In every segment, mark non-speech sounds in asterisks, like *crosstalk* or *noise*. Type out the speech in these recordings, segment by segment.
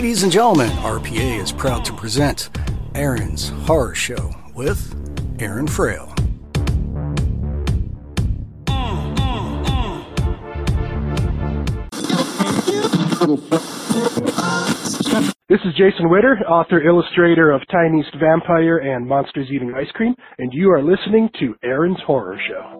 Ladies and gentlemen, RPA is proud to present Aaron's Horror Show with Aaron Frail. This is Jason Witter, author illustrator of Tiny East Vampire and Monsters Eating Ice Cream, and you are listening to Aaron's Horror Show.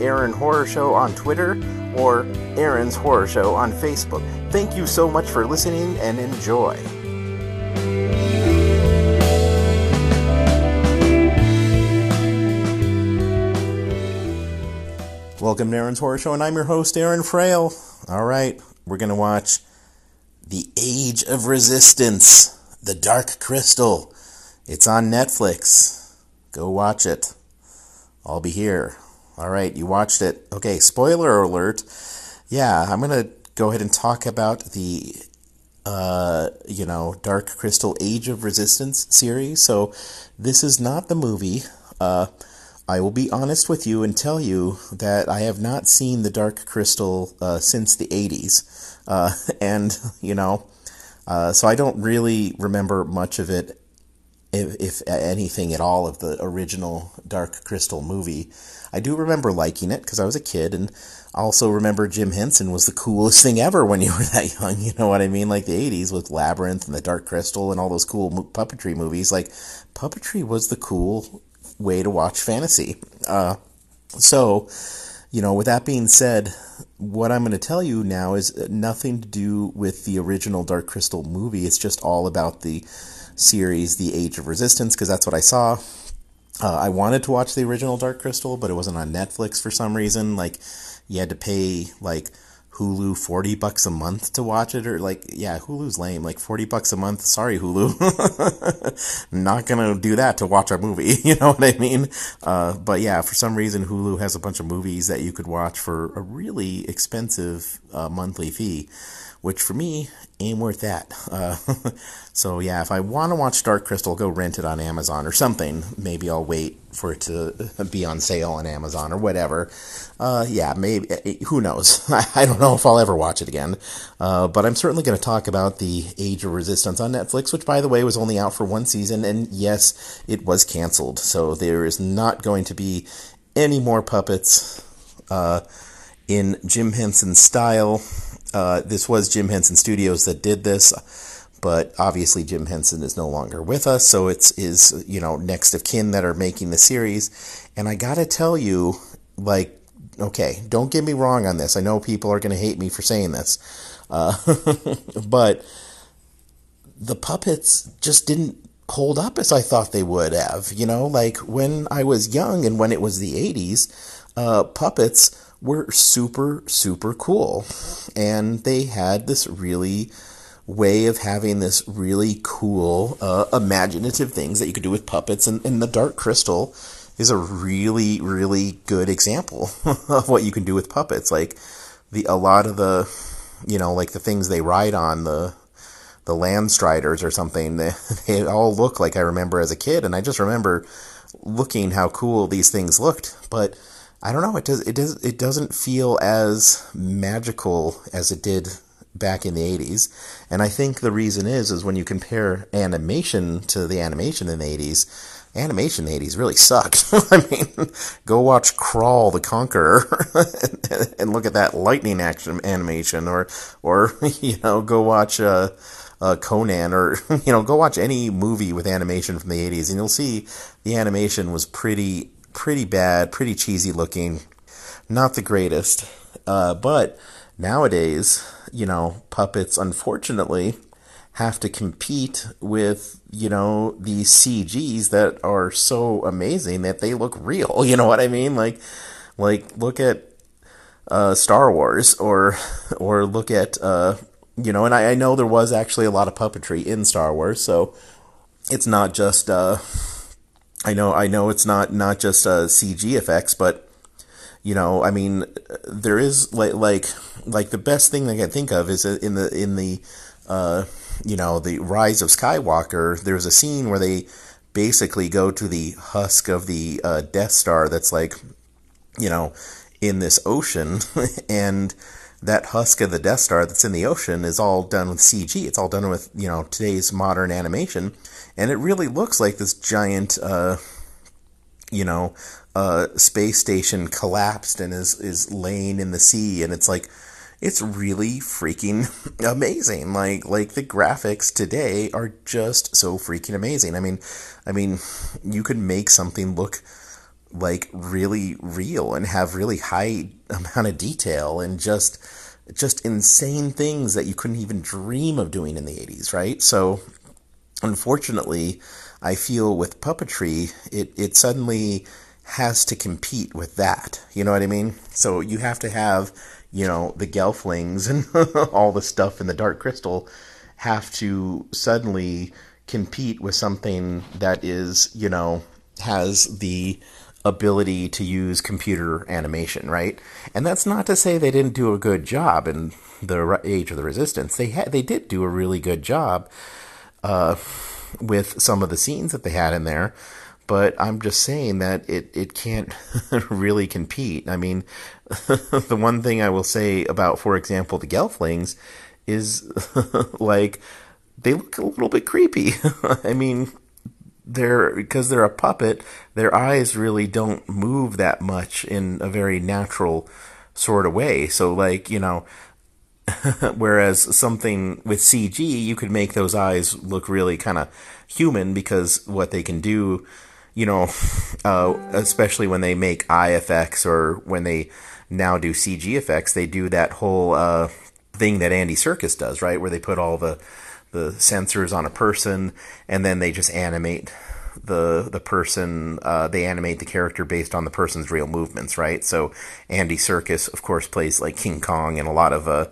Aaron Horror Show on Twitter, or Aaron's Horror Show on Facebook. Thank you so much for listening and enjoy. Welcome to Aaron's Horror Show, and I'm your host, Aaron Frail. All right, we're going to watch The Age of Resistance, The Dark Crystal. It's on Netflix. Go watch it. I'll be here. All right, you watched it. Okay, spoiler alert. Yeah, I'm going to go ahead and talk about the uh, you know, Dark Crystal Age of Resistance series. So this is not the movie. Uh, I will be honest with you and tell you that I have not seen the Dark Crystal uh, since the 80s. Uh, *laughs* and, you know, uh, so I don't really remember much of it, if, if anything at all, of the original Dark Crystal movie. I do remember liking it because I was a kid, and also remember Jim Henson was the coolest *laughs* thing ever when you were that young. You know what I mean? Like the 80s with Labyrinth and the Dark Crystal and all those cool puppetry movies. Like, puppetry was the cool way to watch fantasy. Uh, so, you know, with that being said, what I'm going to tell you now is nothing to do with the original Dark Crystal movie. It's just all about the series, The Age of Resistance, because that's what I saw. Uh, I wanted to watch the original Dark Crystal, but it wasn't on Netflix for some reason. Like, you had to pay, like, Hulu 40 bucks a month to watch it or like yeah Hulu's lame like 40 bucks a month sorry Hulu *laughs* not gonna do that to watch a movie *laughs* you know what I mean uh, but yeah for some reason Hulu has a bunch of movies that you could watch for a really expensive uh, monthly fee which for me ain't worth that. Uh, *laughs* so yeah, if I want to watch Dark Crystal, go rent it on Amazon or something. Maybe I'll wait for it to *laughs* be on sale on Amazon or whatever. Uh, yeah, maybe. Who knows? *laughs* I don't know if I'll ever watch it again. Uh, but I'm certainly going to talk about the Age of Resistance on Netflix, which by the way was only out for one season, and yes, it was canceled. So there is not going to be any more puppets uh, in Jim Henson style. Uh, this was Jim Henson Studios that did this, but obviously Jim Henson is no longer with us, so it's his you know next of kin that are making the series. And I gotta tell you, like, okay, don't get me wrong on this. I know people are gonna hate me for saying this, uh, *laughs* but the puppets just didn't hold up as I thought they would have. You know, like when I was young and when it was the '80s, uh, puppets were super, super cool. And they had this really way of having this really cool, uh, imaginative things that you could do with puppets. And, and the Dark Crystal is a really, really good example *laughs* of what you can do with puppets. Like the a lot of the, you know, like the things they ride on the the Landstriders or something. They, *laughs* they all look like I remember as a kid, and I just remember looking how cool these things looked. But I don't know. It does. It does. It doesn't feel as magical as it did back in the 80s. And I think the reason is is when you compare animation to the animation in the 80s, animation in the 80s really sucked. *laughs* I mean, go watch Crawl the Conqueror *laughs* and, look at that lightning action animation, or, or, *laughs* you know, go watch, uh, uh, Conan, or, you know, go watch any movie with animation from the 80s, and you'll see the animation was pretty, pretty bad, pretty cheesy looking, not the greatest. Uh, but nowadays, you know, puppets, unfortunately, have to compete with, you know, these CGs that are so amazing that they look real. *laughs* You know what I mean? Like, like look at uh, Star Wars or, or look at, uh, you know, and I, I know there was actually a lot of puppetry in Star Wars, so it's not just, uh, I know, I know it's not, not just, uh, CG effects, but, you know, I mean, there is like, like, like the best thing I can think of is in the, in the, uh, you know, the Rise of Skywalker, there's a scene where they basically go to the husk of the uh, Death Star that's like, you know, in this ocean, *laughs* and that husk of the Death Star that's in the ocean is all done with CG. It's all done with, you know, today's modern animation, and it really looks like this giant, uh, you know, uh, space station collapsed and is is laying in the sea, and it's like it's really freaking *laughs* amazing. Like like the graphics today are just so freaking amazing. I mean, I mean, you could make something look like really real and have really high amount of detail and just just insane things that you couldn't even dream of doing in the 80s, right? So unfortunately, I feel with puppetry, it it suddenly has to compete with that. You know what I mean? So you have to have you know, the Gelflings *laughs* and all the stuff in the Dark Crystal have to suddenly compete with something that is, you know, has the ability to use computer animation, right? And that's not to say they didn't do a good job in the Age of the Resistance. They they did do a really good job uh, with some of the scenes that they had in there but I'm just saying that it, it can't *laughs* really compete. I mean, *laughs* the one thing I will say about, for example, the Gelflings is *laughs* like they look a little bit creepy. I mean, they're because they're a puppet, their eyes really don't move that much in a very natural sort of way. So, like, you know, whereas something with CG, you could make those eyes look really kind of human because what they can do you know, uh, especially when they make eye effects or when they now do CG effects, they do that whole uh, thing that Andy Serkis does, right? Where they put all the the sensors on a person and then they just animate the the person. Uh, they animate the character based on the person's real movements, right? So Andy Serkis, of course, plays like King Kong and a lot of uh,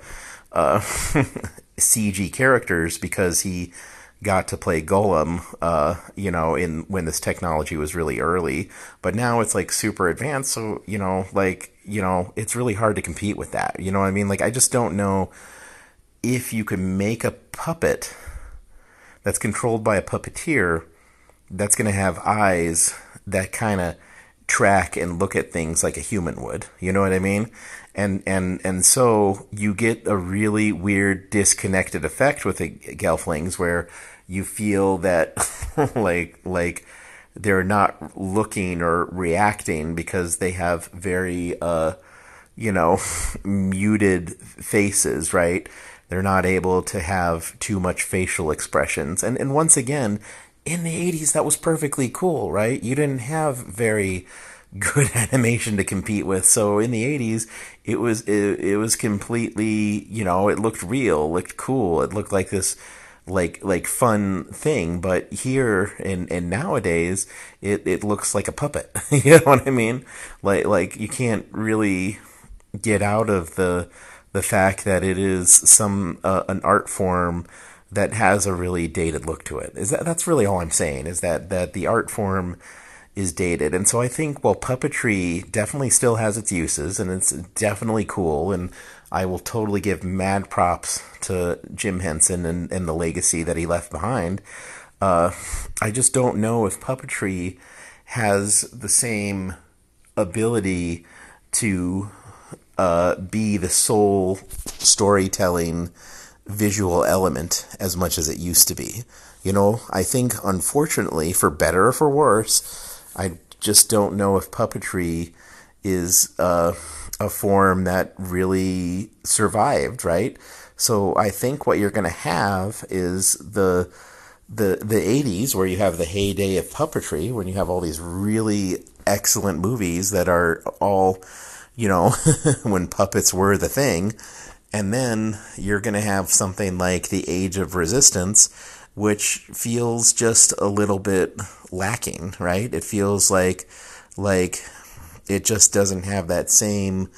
uh *laughs* CG characters because he got to play Gollum, uh, you know, in when this technology was really early, but now it's like super advanced. So you know, like you know, it's really hard to compete with that. You know what I mean? Like I just don't know if you could make a puppet that's controlled by a puppeteer that's going to have eyes that kind of track and look at things like a human would. You know what I mean? And and and so you get a really weird disconnected effect with the Gelflings where you feel that *laughs* like like they're not looking or reacting because they have very uh you know *laughs* muted faces right? They're not able to have too much facial expressions. And and once again in the 80s that was perfectly cool right? You didn't have very *laughs* good animation to compete with. So in the 80s it was it, it was completely you know it looked real looked cool. It looked like this like like fun thing but here and and nowadays it it looks like a puppet. *laughs* You know what i mean? Like like you can't really get out of the the fact that it is some uh, an art form that has a really dated look to it. Is that that's really all i'm saying is that that the art form is dated and so i think well puppetry definitely still has its uses and it's definitely cool and I will totally give mad props to Jim Henson and, and the legacy that he left behind. Uh, I just don't know if puppetry has the same ability to uh, be the sole storytelling visual element as much as it used to be. You know, I think unfortunately, for better or for worse, I just don't know if puppetry is uh, a form that really survived, right? So I think what you're going to have is the the the 80s where you have the heyday of puppetry when you have all these really excellent movies that are all you know *laughs* when puppets were the thing and then you're going to have something like the age of resistance which feels just a little bit lacking right it feels like like it just doesn't have that same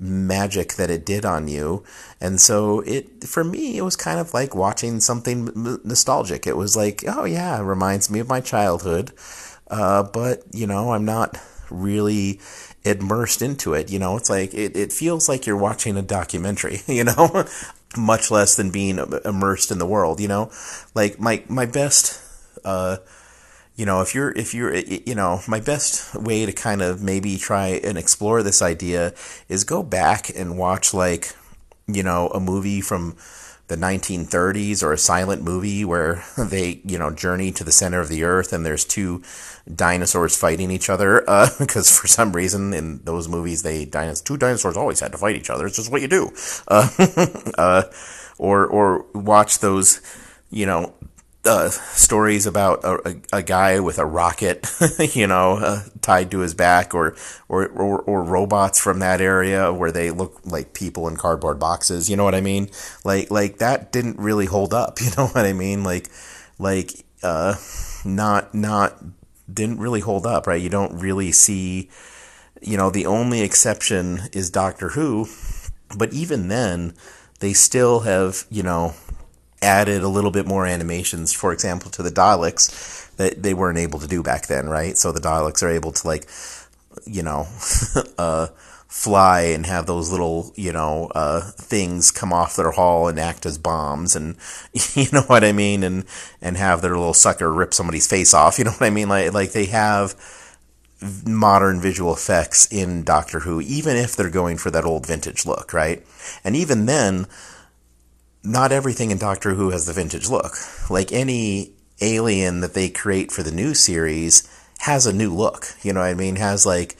magic that it did on you. And so it, for me, it was kind of like watching something nostalgic. It was like, oh yeah, it reminds me of my childhood. Uh, but, you know, I'm not really immersed into it. You know, it's like, it, it feels like you're watching a documentary, *laughs* you know, much less than being immersed in the world, you know, like my, my best, uh, you know, if you're, if you're, you know, my best way to kind of maybe try and explore this idea is go back and watch like, you know, a movie from the 1930s or a silent movie where *laughs* they, you know, journey to the center of the earth and there's two dinosaurs fighting each other. Uh, *laughs* because for some reason in those movies, they, two dinosaurs always had to fight each other. It's just what you do. *laughs* Uh, uh, or, or watch those, you know, uh, stories about a, a, a, guy with a rocket, *laughs* you know, uh, tied to his back, or, or, or or robots from that area where they look like people in cardboard boxes. You know what I mean? Like like that didn't really hold up. *laughs* You know what I mean? Like like uh, not not didn't really hold up, right? You don't really see. You know, the only exception is Doctor Who, but even then, they still have you know added a little bit more animations, for example, to the Daleks that they weren't able to do back then, right? So the Daleks are able to like, you know, *laughs* uh, fly and have those little, you know, uh, things come off their hull and act as bombs, and *laughs* you know what I mean, and and have their little sucker rip somebody's face off. You know what I mean? Like like they have modern visual effects in Doctor Who, even if they're going for that old vintage look, right? And even then not everything in Doctor Who has the vintage look. Like any alien that they create for the new series has a new look. You know what I mean? Has like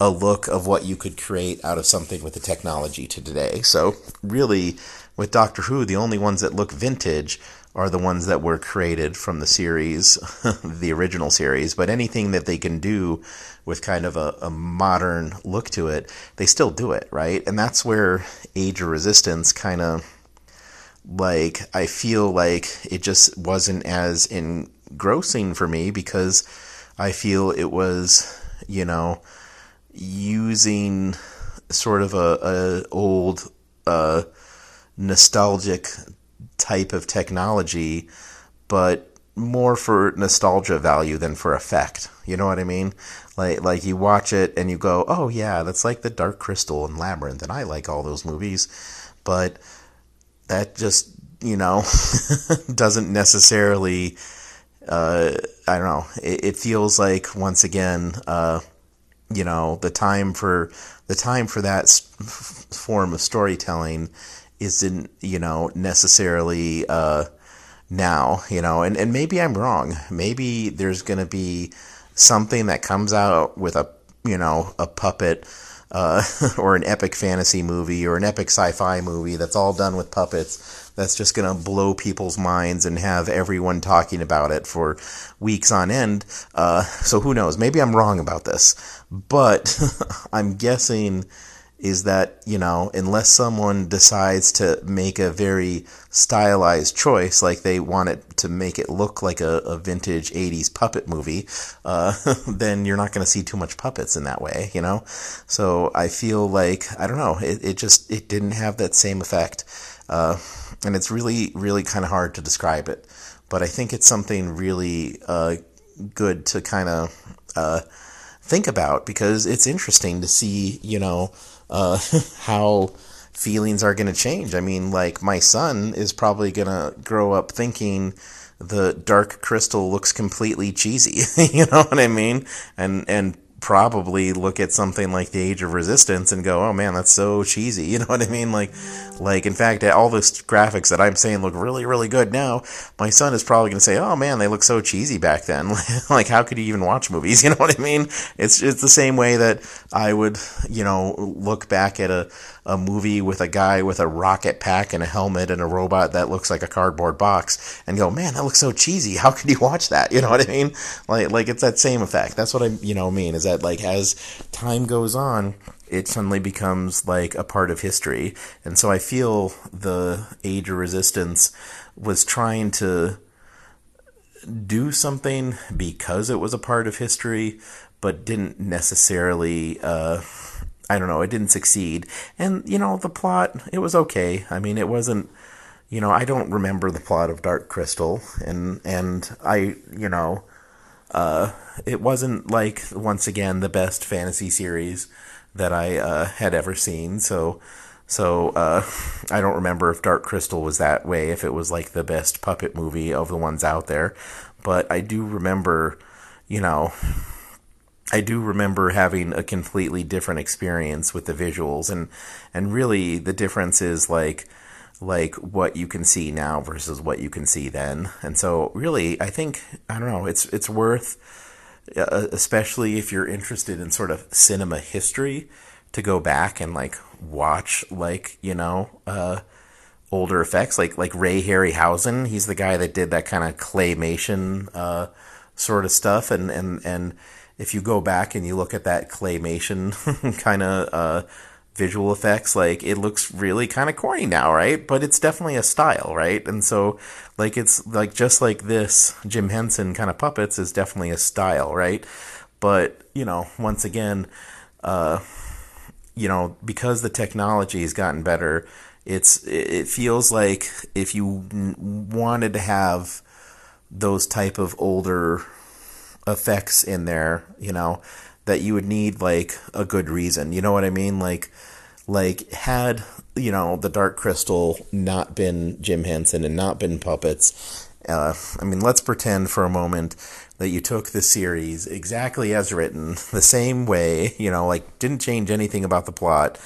a look of what you could create out of something with the technology to today. So really, with Doctor Who, the only ones that look vintage are the ones that were created from the series, *laughs* the original series. But anything that they can do with kind of a, a, modern look to it, they still do it, right? And that's where Age of Resistance kind of like I feel like it just wasn't as engrossing for me because I feel it was, you know, using sort of a, a old uh, nostalgic type of technology, but more for nostalgia value than for effect. You know what I mean? Like like you watch it and you go, "Oh yeah, that's like the Dark Crystal and Labyrinth," and I like all those movies, but that just you know *laughs* doesn't necessarily uh, I don't know. It, it, feels like once again, uh, you know, the time for the time for that form of storytelling isn't you know necessarily uh, now. You know, and and maybe I'm wrong. Maybe there's going to be something that comes out with a you know a puppet uh, *laughs* or an epic fantasy movie or an epic sci-fi movie that's all done with puppets that's just going to blow people's minds and have everyone talking about it for weeks on end. Uh, so who knows? Maybe I'm wrong about this, but *laughs* I'm guessing is that, you know, unless someone decides to make a very stylized choice, like they want it to make it look like a, a vintage 80s puppet movie, uh, *laughs* then you're not going to see too much puppets in that way, you know? So I feel like, I don't know, it, it just, it didn't have that same effect. Uh, and it's really, really kind of hard to describe it. But I think it's something really uh, good to kind of uh, think about because it's interesting to see, you know, uh, *laughs* how feelings are going to change. I mean, like my son is probably going to grow up thinking the dark crystal looks completely cheesy. *laughs* you know what I mean? And and probably look at something like the age of resistance and go oh man that's so cheesy *laughs* you know what i mean like like in fact all the graphics that i'm saying look really really good now my son is probably going to say oh man they look so cheesy back then *laughs* like how could you even watch movies *laughs* you know what i mean it's it's the same way that i would you know look back at a a movie with a guy with a rocket pack and a helmet and a robot that looks like a cardboard box and go, man, that looks so cheesy. How could you watch that? You know what I mean? Like, like it's that same effect. That's what I, you know, mean is that like as time goes on, it suddenly becomes like a part of history. And so I feel the Age of Resistance was trying to do something because it was a part of history, but didn't necessarily, uh, I don't know, it didn't succeed. And, you know, the plot, it was okay. I mean, it wasn't, you know, I don't remember the plot of Dark Crystal. And, and I, you know, uh, it wasn't like, once again, the best fantasy series that I uh, had ever seen. So, so uh, I don't remember if Dark Crystal was that way, if it was like the best puppet movie of the ones out there. But I do remember, you know, I do remember having a completely different experience with the visuals and and really the difference is like like what you can see now versus what you can see then. And so really I think I don't know, it's it's worth uh, especially if you're interested in sort of cinema history to go back and like watch like, you know, uh older effects like like Ray Harryhausen, he's the guy that did that kind of claymation uh sort of stuff and and and if you go back and you look at that claymation *laughs* kind of uh, visual effects, like it looks really kind of corny now, right? But it's definitely a style, right? And so, like, it's like just like this Jim Henson kind of puppets is definitely a style, right? But, you know, once again, uh, you know, because the technology has gotten better, it's it feels like if you wanted to have those type of older effects in there, you know, that you would need like a good reason. You know what I mean? Like like had, you know, the Dark Crystal not been Jim Henson and not been puppets, uh, I mean, let's pretend for a moment that you took the series exactly as written, the same way, you know, like didn't change anything about the plot,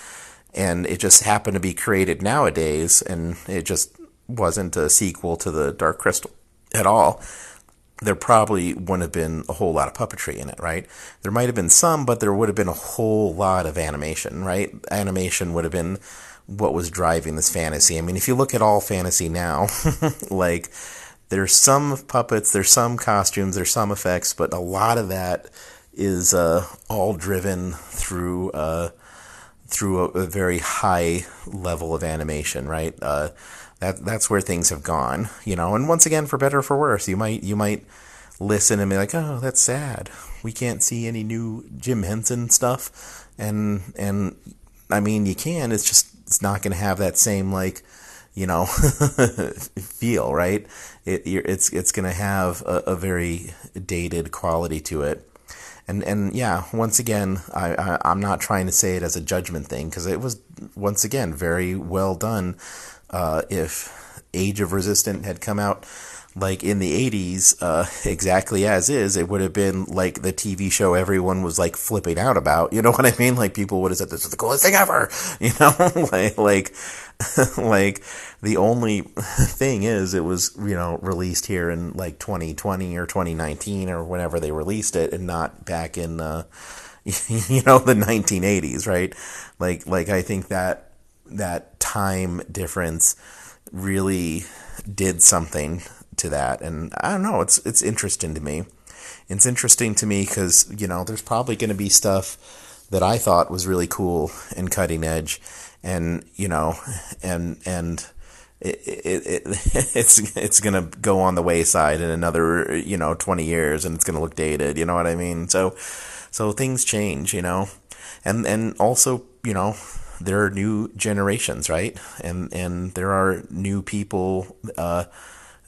and it just happened to be created nowadays, and it just wasn't a sequel to the Dark Crystal at all there probably wouldn't have been a whole lot of puppetry in it, right? There might have been some, but there would have been a whole lot of animation, right? Animation would have been what was driving this fantasy. I mean, if you look at all fantasy now, *laughs* like there's some puppets, there's some costumes, there's some effects, but a lot of that is uh, all driven through uh, through a, a, very high level of animation, right? Uh, that that's where things have gone, you know. And once again, for better or for worse, you might you might listen and be like, "Oh, that's sad. We can't see any new Jim Henson stuff." And and I mean, you can. It's just it's not going to have that same like you know *laughs* feel, right? It it's it's going to have a, a very dated quality to it and and yeah, once again, I, I am not trying to say it as a judgment thing because it was once again very well done uh, if Age of Resistance had come out like in the 80s, uh, *laughs* exactly as is, it would have been like the TV show everyone was like flipping out about. You know what I mean? Like people would have said, this is the coolest thing ever. *laughs* You know, *laughs* like, like, like the only thing is it was, you know, released here in like 2020 or 2019 or whenever they released it and not back in, uh, you know, the 1980s, right? Like, like I think that that time difference really did something to that. And I don't know it's it's interesting to me. It's interesting to me cuz you know there's probably going to be stuff that I thought was really cool and cutting edge. And you know and and it, it, it *laughs* it's it's gonna go on the wayside in another you know 20 years and it's gonna look dated you know what I mean? So so things change you know? And and also you know there are new generations, right? And and there are new people uh,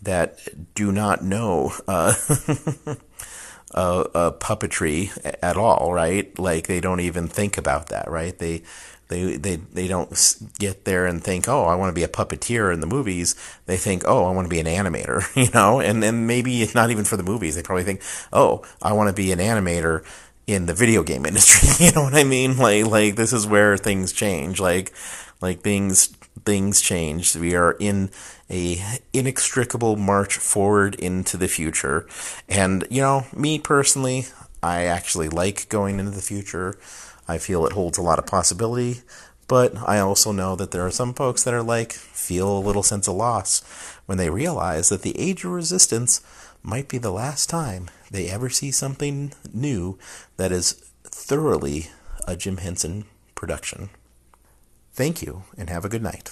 that do not know uh, *laughs* uh, uh, puppetry at all, right? Like they don't even think about that, right? They they they they don't get there and think, oh, I want to be a puppeteer in the movies. They think, oh, I want to be an animator, *laughs* you know, and then maybe *laughs* not even for the movies. They probably think, oh, I want to be an animator in the video game industry. you know what I mean? Like like this is where things change. Like like things things change. We are in a inextricable march forward into the future. And you know, me personally, I actually like going into the future. I feel it holds a lot of possibility, but I also know that there are some folks that are like feel a little sense of loss when they realize that the age of resistance might be the last time they ever see something new that is thoroughly a Jim Henson production. Thank you and have a good night.